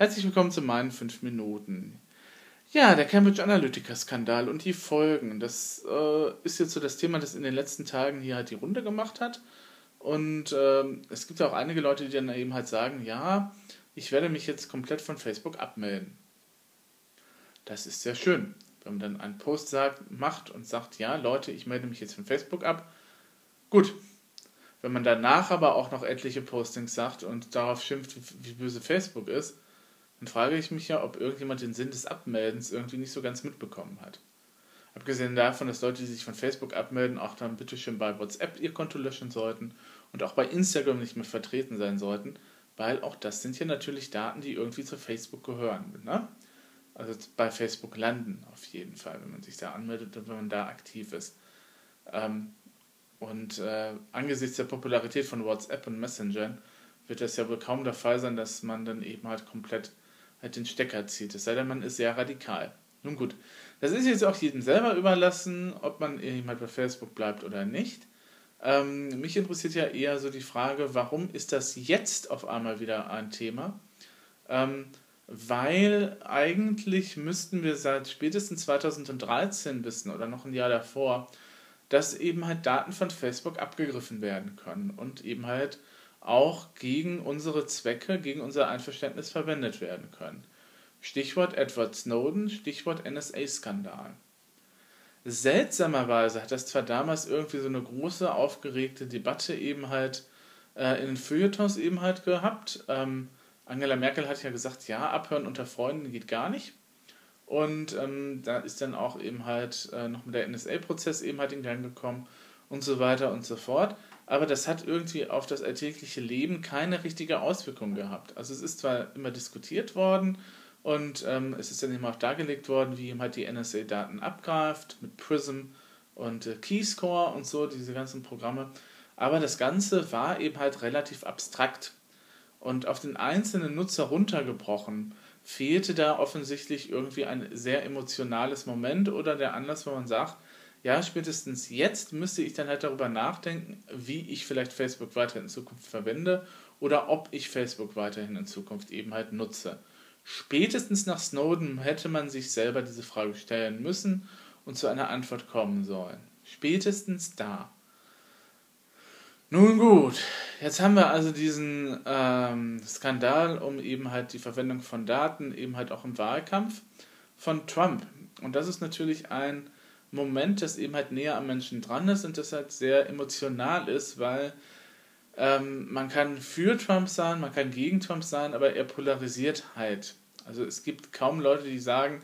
Herzlich willkommen zu meinen 5 Minuten. Ja, der Cambridge Analytica-Skandal und die Folgen. Das äh, ist jetzt so das Thema, das in den letzten Tagen hier halt die Runde gemacht hat. Und äh, es gibt auch einige Leute, die dann eben halt sagen, ja, ich werde mich jetzt komplett von Facebook abmelden. Das ist sehr schön. Wenn man dann einen Post sagt, macht und sagt, ja, Leute, ich melde mich jetzt von Facebook ab. Gut. Wenn man danach aber auch noch etliche Postings sagt und darauf schimpft, wie böse Facebook ist, dann frage ich mich ja, ob irgendjemand den Sinn des Abmeldens irgendwie nicht so ganz mitbekommen hat. Abgesehen davon, dass Leute, die sich von Facebook abmelden, auch dann bitte schön bei WhatsApp ihr Konto löschen sollten und auch bei Instagram nicht mehr vertreten sein sollten, weil auch das sind ja natürlich Daten, die irgendwie zu Facebook gehören. Ne? Also bei Facebook landen auf jeden Fall, wenn man sich da anmeldet und wenn man da aktiv ist. Ähm, und äh, angesichts der Popularität von WhatsApp und Messenger wird das ja wohl kaum der Fall sein, dass man dann eben halt komplett halt den Stecker zieht. Es sei denn, man ist sehr radikal. Nun gut, das ist jetzt auch jedem selber überlassen, ob man halt bei Facebook bleibt oder nicht. Ähm, mich interessiert ja eher so die Frage, warum ist das jetzt auf einmal wieder ein Thema? Ähm, weil eigentlich müssten wir seit spätestens 2013 wissen oder noch ein Jahr davor, dass eben halt Daten von Facebook abgegriffen werden können und eben halt auch gegen unsere Zwecke, gegen unser Einverständnis verwendet werden können. Stichwort Edward Snowden, Stichwort NSA-Skandal. Seltsamerweise hat das zwar damals irgendwie so eine große aufgeregte Debatte eben halt äh, in den Feuilletons eben halt gehabt. Ähm, Angela Merkel hat ja gesagt, ja, abhören unter Freunden geht gar nicht. Und ähm, da ist dann auch eben halt äh, noch mit der NSA-Prozess eben halt in Gang gekommen und so weiter und so fort aber das hat irgendwie auf das alltägliche Leben keine richtige Auswirkung gehabt. Also es ist zwar immer diskutiert worden und ähm, es ist dann eben auch dargelegt worden, wie eben halt die NSA Daten abgreift mit Prism und äh, Keyscore und so, diese ganzen Programme. Aber das Ganze war eben halt relativ abstrakt und auf den einzelnen Nutzer runtergebrochen fehlte da offensichtlich irgendwie ein sehr emotionales Moment oder der Anlass, wo man sagt, ja, spätestens jetzt müsste ich dann halt darüber nachdenken, wie ich vielleicht Facebook weiter in Zukunft verwende oder ob ich Facebook weiterhin in Zukunft eben halt nutze. Spätestens nach Snowden hätte man sich selber diese Frage stellen müssen und zu einer Antwort kommen sollen. Spätestens da. Nun gut, jetzt haben wir also diesen ähm, Skandal um eben halt die Verwendung von Daten, eben halt auch im Wahlkampf von Trump. Und das ist natürlich ein Moment, das eben halt näher am Menschen dran ist und das halt sehr emotional ist, weil ähm, man kann für Trump sein, man kann gegen Trump sein, aber er polarisiert halt. Also es gibt kaum Leute, die sagen,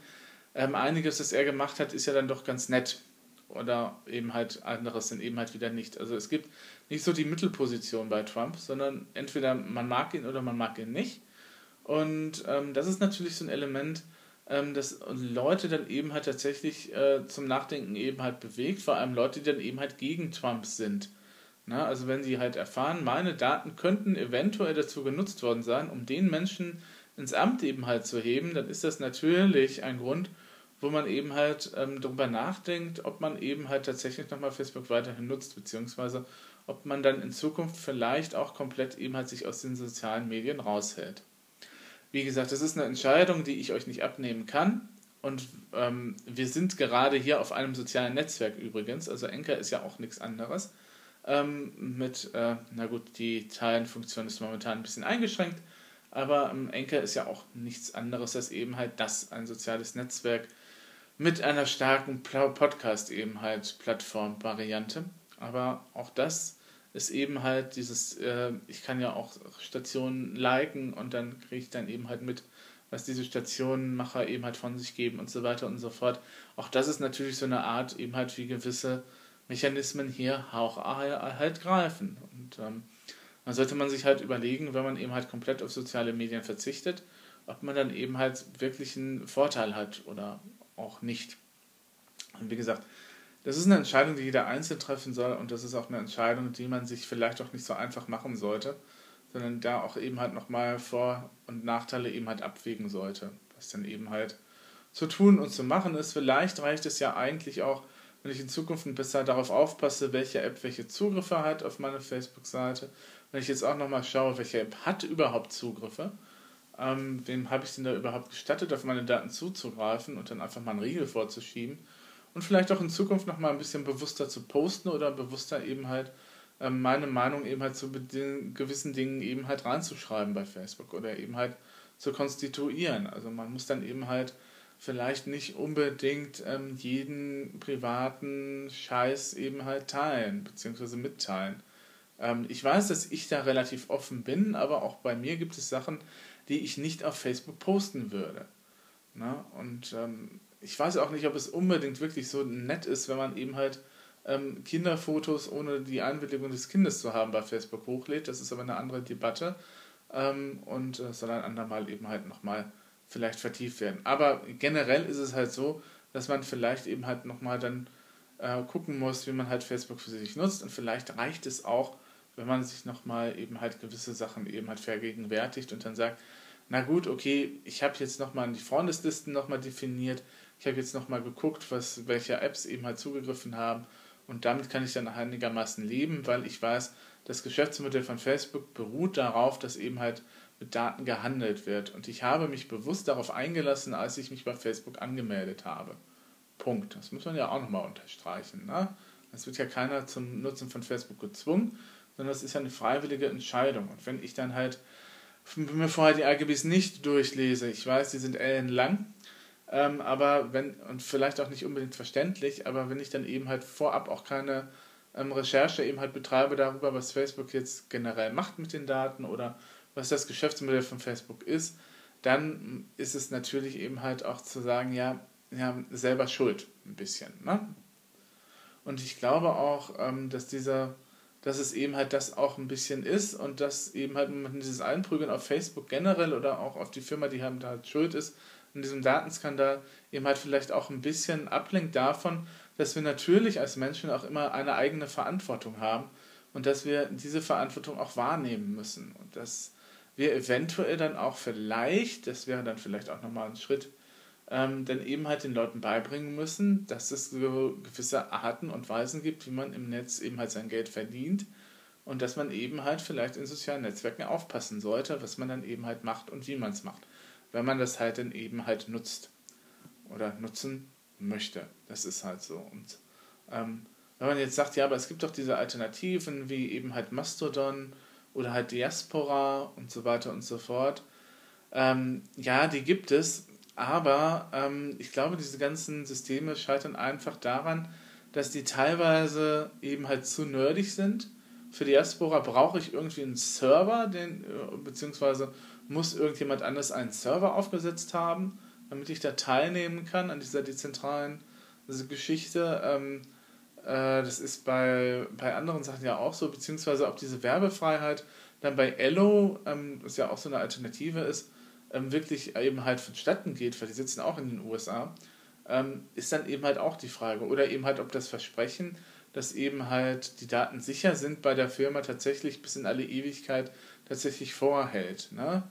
ähm, einiges, das er gemacht hat, ist ja dann doch ganz nett. Oder eben halt anderes sind eben halt wieder nicht. Also es gibt nicht so die Mittelposition bei Trump, sondern entweder man mag ihn oder man mag ihn nicht. Und ähm, das ist natürlich so ein Element, ähm, dass Leute dann eben halt tatsächlich äh, zum Nachdenken eben halt bewegt, vor allem Leute, die dann eben halt gegen Trump sind. Na, also wenn sie halt erfahren, meine Daten könnten eventuell dazu genutzt worden sein, um den Menschen ins Amt eben halt zu heben, dann ist das natürlich ein Grund, wo man eben halt ähm, darüber nachdenkt, ob man eben halt tatsächlich nochmal Facebook weiterhin nutzt, beziehungsweise ob man dann in Zukunft vielleicht auch komplett eben halt sich aus den sozialen Medien raushält. Wie gesagt, das ist eine Entscheidung, die ich euch nicht abnehmen kann. Und ähm, wir sind gerade hier auf einem sozialen Netzwerk übrigens. Also Enker ist ja auch nichts anderes. Ähm, mit, äh, na gut, die Teilenfunktion ist momentan ein bisschen eingeschränkt. Aber ähm, Enker ist ja auch nichts anderes als eben halt das, ein soziales Netzwerk mit einer starken Podcast eben halt Plattform-Variante. Aber auch das ist eben halt dieses, äh, ich kann ja auch Stationen liken und dann kriege ich dann eben halt mit, was diese Stationenmacher eben halt von sich geben und so weiter und so fort. Auch das ist natürlich so eine Art, eben halt wie gewisse Mechanismen hier auch halt greifen. Und ähm, dann sollte man sich halt überlegen, wenn man eben halt komplett auf soziale Medien verzichtet, ob man dann eben halt wirklich einen Vorteil hat oder auch nicht. Und wie gesagt, das ist eine Entscheidung, die jeder einzeln treffen soll und das ist auch eine Entscheidung, die man sich vielleicht auch nicht so einfach machen sollte, sondern da auch eben halt nochmal Vor- und Nachteile eben halt abwägen sollte, was dann eben halt zu tun und zu machen ist. Vielleicht reicht es ja eigentlich auch, wenn ich in Zukunft besser darauf aufpasse, welche App welche Zugriffe hat auf meine Facebook-Seite. Wenn ich jetzt auch nochmal schaue, welche App hat überhaupt Zugriffe. Ähm, wem habe ich denn da überhaupt gestattet, auf meine Daten zuzugreifen und dann einfach mal einen Riegel vorzuschieben? Und vielleicht auch in Zukunft nochmal ein bisschen bewusster zu posten oder bewusster eben halt ähm, meine Meinung eben halt zu gewissen Dingen eben halt reinzuschreiben bei Facebook oder eben halt zu konstituieren. Also man muss dann eben halt vielleicht nicht unbedingt ähm, jeden privaten Scheiß eben halt teilen, beziehungsweise mitteilen. Ähm, ich weiß, dass ich da relativ offen bin, aber auch bei mir gibt es Sachen, die ich nicht auf Facebook posten würde. Na? Ne? Und ähm, ich weiß auch nicht, ob es unbedingt wirklich so nett ist, wenn man eben halt ähm, Kinderfotos ohne die Einwilligung des Kindes zu haben bei Facebook hochlädt. Das ist aber eine andere Debatte ähm, und äh, soll ein andermal eben halt nochmal vielleicht vertieft werden. Aber generell ist es halt so, dass man vielleicht eben halt nochmal dann äh, gucken muss, wie man halt Facebook für sich nutzt und vielleicht reicht es auch, wenn man sich nochmal eben halt gewisse Sachen eben halt vergegenwärtigt und dann sagt, na gut, okay, ich habe jetzt nochmal die Freundeslisten nochmal definiert, ich habe jetzt nochmal geguckt, was, welche Apps eben halt zugegriffen haben und damit kann ich dann einigermaßen leben, weil ich weiß, das Geschäftsmodell von Facebook beruht darauf, dass eben halt mit Daten gehandelt wird. Und ich habe mich bewusst darauf eingelassen, als ich mich bei Facebook angemeldet habe. Punkt. Das muss man ja auch nochmal unterstreichen. Ne? Es wird ja keiner zum Nutzen von Facebook gezwungen, sondern das ist ja eine freiwillige Entscheidung. Und wenn ich dann halt mir vorher die AGBs nicht durchlese, ich weiß, die sind ellenlang, ähm, aber wenn, und vielleicht auch nicht unbedingt verständlich, aber wenn ich dann eben halt vorab auch keine ähm, Recherche eben halt betreibe darüber, was Facebook jetzt generell macht mit den Daten oder was das Geschäftsmodell von Facebook ist, dann ist es natürlich eben halt auch zu sagen, ja, ja selber schuld, ein bisschen. Ne? Und ich glaube auch, ähm, dass dieser, dass es eben halt das auch ein bisschen ist und dass eben halt dieses Einprügeln auf Facebook generell oder auch auf die Firma, die halt, halt schuld ist, in diesem Datenskandal eben halt vielleicht auch ein bisschen ablenkt davon, dass wir natürlich als Menschen auch immer eine eigene Verantwortung haben und dass wir diese Verantwortung auch wahrnehmen müssen. Und dass wir eventuell dann auch vielleicht, das wäre dann vielleicht auch nochmal ein Schritt, ähm, dann eben halt den Leuten beibringen müssen, dass es gewisse Arten und Weisen gibt, wie man im Netz eben halt sein Geld verdient und dass man eben halt vielleicht in sozialen Netzwerken aufpassen sollte, was man dann eben halt macht und wie man es macht, wenn man das halt dann eben halt nutzt oder nutzen möchte. Das ist halt so. Und ähm, wenn man jetzt sagt, ja, aber es gibt doch diese Alternativen wie eben halt Mastodon oder halt Diaspora und so weiter und so fort. Ähm, ja, die gibt es, aber ähm, ich glaube, diese ganzen Systeme scheitern einfach daran, dass die teilweise eben halt zu nerdig sind. Für Diaspora brauche ich irgendwie einen Server, den, äh, beziehungsweise muss irgendjemand anders einen Server aufgesetzt haben, damit ich da teilnehmen kann an dieser dezentralen also Geschichte. Ähm, äh, das ist bei, bei anderen Sachen ja auch so, beziehungsweise ob diese Werbefreiheit dann bei Ello, ähm, was ja auch so eine Alternative ist, ähm, wirklich eben halt vonstatten geht, weil die sitzen auch in den USA, ähm, ist dann eben halt auch die Frage. Oder eben halt, ob das Versprechen, dass eben halt die Daten sicher sind bei der Firma tatsächlich bis in alle Ewigkeit tatsächlich vorhält. Ne?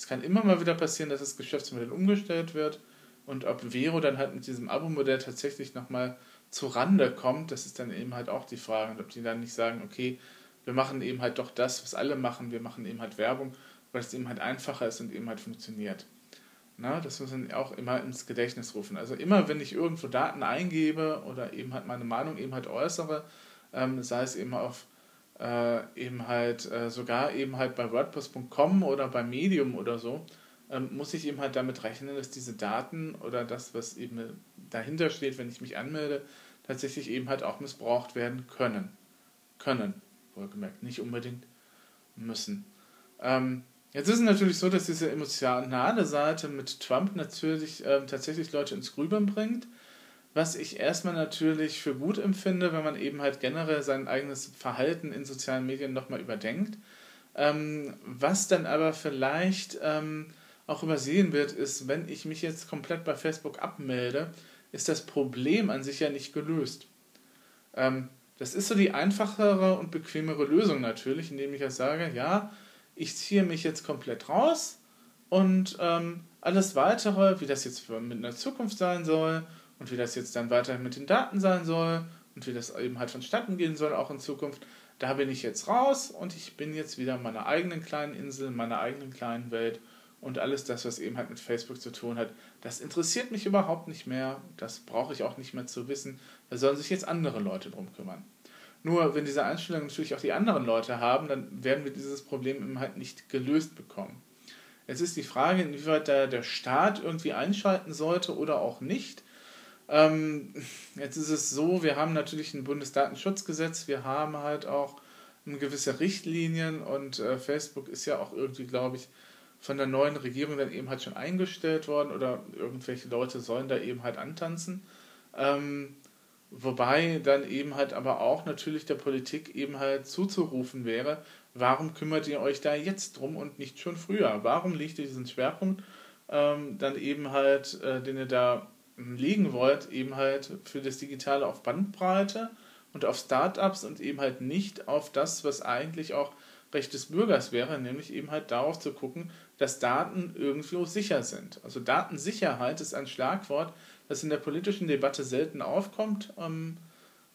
Es kann immer mal wieder passieren, dass das Geschäftsmodell umgestellt wird und ob Vero dann halt mit diesem Abo-Modell tatsächlich nochmal zu Rande kommt, das ist dann eben halt auch die Frage. Und ob die dann nicht sagen, okay, wir machen eben halt doch das, was alle machen, wir machen eben halt Werbung, weil es eben halt einfacher ist und eben halt funktioniert. Na, das muss man auch immer ins Gedächtnis rufen. Also immer, wenn ich irgendwo Daten eingebe oder eben halt meine Meinung eben halt äußere, ähm, sei es eben auf äh, eben halt äh, sogar eben halt bei WordPress.com oder bei Medium oder so, ähm, muss ich eben halt damit rechnen, dass diese Daten oder das, was eben dahinter steht, wenn ich mich anmelde, tatsächlich eben halt auch missbraucht werden können. Können, wohlgemerkt, nicht unbedingt müssen. Ähm, jetzt ist es natürlich so, dass diese emotionale Seite mit Trump natürlich ähm, tatsächlich Leute ins Grübeln bringt, was ich erstmal natürlich für gut empfinde, wenn man eben halt generell sein eigenes Verhalten in sozialen Medien nochmal überdenkt. Ähm, was dann aber vielleicht ähm, auch übersehen wird, ist, wenn ich mich jetzt komplett bei Facebook abmelde, ist das Problem an sich ja nicht gelöst. Ähm, das ist so die einfachere und bequemere Lösung natürlich, indem ich ja sage, ja, ich ziehe mich jetzt komplett raus und ähm, alles weitere, wie das jetzt mit einer Zukunft sein soll und wie das jetzt dann weiterhin mit den Daten sein soll und wie das eben halt vonstatten gehen soll, auch in Zukunft, da bin ich jetzt raus und ich bin jetzt wieder in meiner eigenen kleinen Insel, in meiner eigenen kleinen Welt und alles das, was eben halt mit Facebook zu tun hat, das interessiert mich überhaupt nicht mehr, das brauche ich auch nicht mehr zu wissen, da sollen sich jetzt andere Leute drum kümmern. Nur wenn diese Einstellung natürlich auch die anderen Leute haben, dann werden wir dieses Problem eben halt nicht gelöst bekommen. Jetzt ist die Frage, inwieweit da der Staat irgendwie einschalten sollte oder auch nicht. Ähm, jetzt ist es so, wir haben natürlich ein Bundesdatenschutzgesetz, wir haben halt auch gewisse Richtlinien und äh, Facebook ist ja auch irgendwie, glaube ich, von der neuen Regierung dann eben halt schon eingestellt worden oder irgendwelche Leute sollen da eben halt antanzen. Ähm, wobei dann eben halt aber auch natürlich der Politik eben halt zuzurufen wäre, warum kümmert ihr euch da jetzt drum und nicht schon früher? Warum legt ihr diesen Schwerpunkt ähm, dann eben halt, äh, den ihr da legen wollt, eben halt für das Digitale auf Bandbreite und auf Startups und eben halt nicht auf das, was eigentlich auch Recht des Bürgers wäre, nämlich eben halt darauf zu gucken, dass Daten irgendwo sicher sind. Also Datensicherheit ist ein Schlagwort, das in der politischen Debatte selten aufkommt, ähm,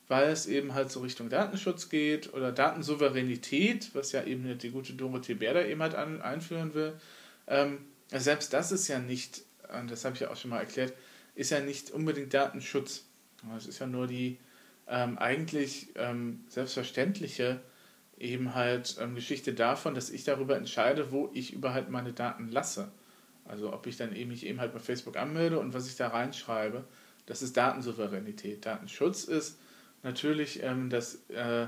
weil es eben halt so Richtung Datenschutz geht oder Datensouveränität, was ja eben die gute Dorothee Bär eben halt einführen will. Ähm, selbst das ist ja nicht, und das habe ich ja auch schon mal erklärt, ist ja nicht unbedingt Datenschutz. Es ist ja nur die ähm, eigentlich ähm, selbstverständliche eben halt ähm, Geschichte davon, dass ich darüber entscheide, wo ich überhaupt meine Daten lasse. Also ob ich dann eben mich eben halt bei Facebook anmelde und was ich da reinschreibe, das ist Datensouveränität. Datenschutz ist natürlich, ähm, dass äh,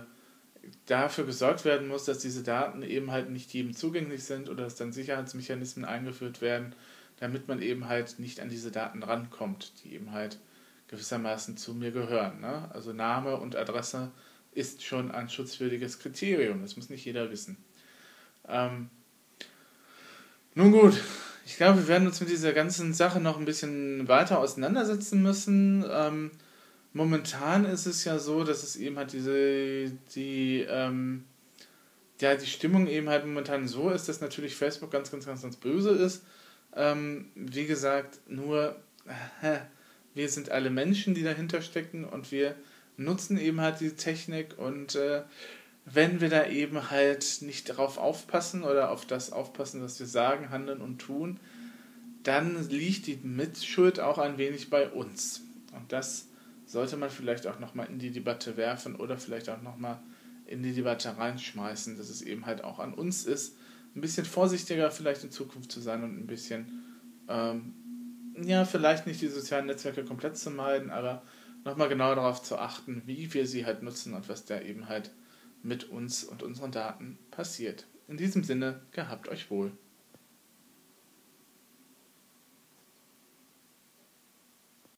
dafür gesorgt werden muss, dass diese Daten eben halt nicht jedem zugänglich sind oder dass dann Sicherheitsmechanismen eingeführt werden, damit man eben halt nicht an diese Daten rankommt, die eben halt gewissermaßen zu mir gehören. Ne? Also Name und Adresse ist schon ein schutzwürdiges Kriterium. Das muss nicht jeder wissen. Ähm, nun gut, ich glaube, wir werden uns mit dieser ganzen Sache noch ein bisschen weiter auseinandersetzen müssen. Ähm, momentan ist es ja so, dass es eben halt diese, die, ähm, ja, die Stimmung eben halt momentan so ist, dass natürlich Facebook ganz, ganz, ganz, ganz böse ist. Ähm, wie gesagt, nur äh, wir sind alle Menschen, die dahinter stecken und wir nutzen eben halt die Technik und äh, wenn wir da eben halt nicht darauf aufpassen oder auf das aufpassen, was wir sagen, handeln und tun, dann liegt die Mitschuld auch ein wenig bei uns. Und das sollte man vielleicht auch nochmal in die Debatte werfen oder vielleicht auch nochmal in die Debatte reinschmeißen, dass es eben halt auch an uns ist, ein bisschen vorsichtiger vielleicht in Zukunft zu sein und ein bisschen, ähm, ja, vielleicht nicht die sozialen Netzwerke komplett zu meiden, aber nochmal genau darauf zu achten, wie wir sie halt nutzen und was da eben halt mit uns und unseren Daten passiert. In diesem Sinne, gehabt euch wohl.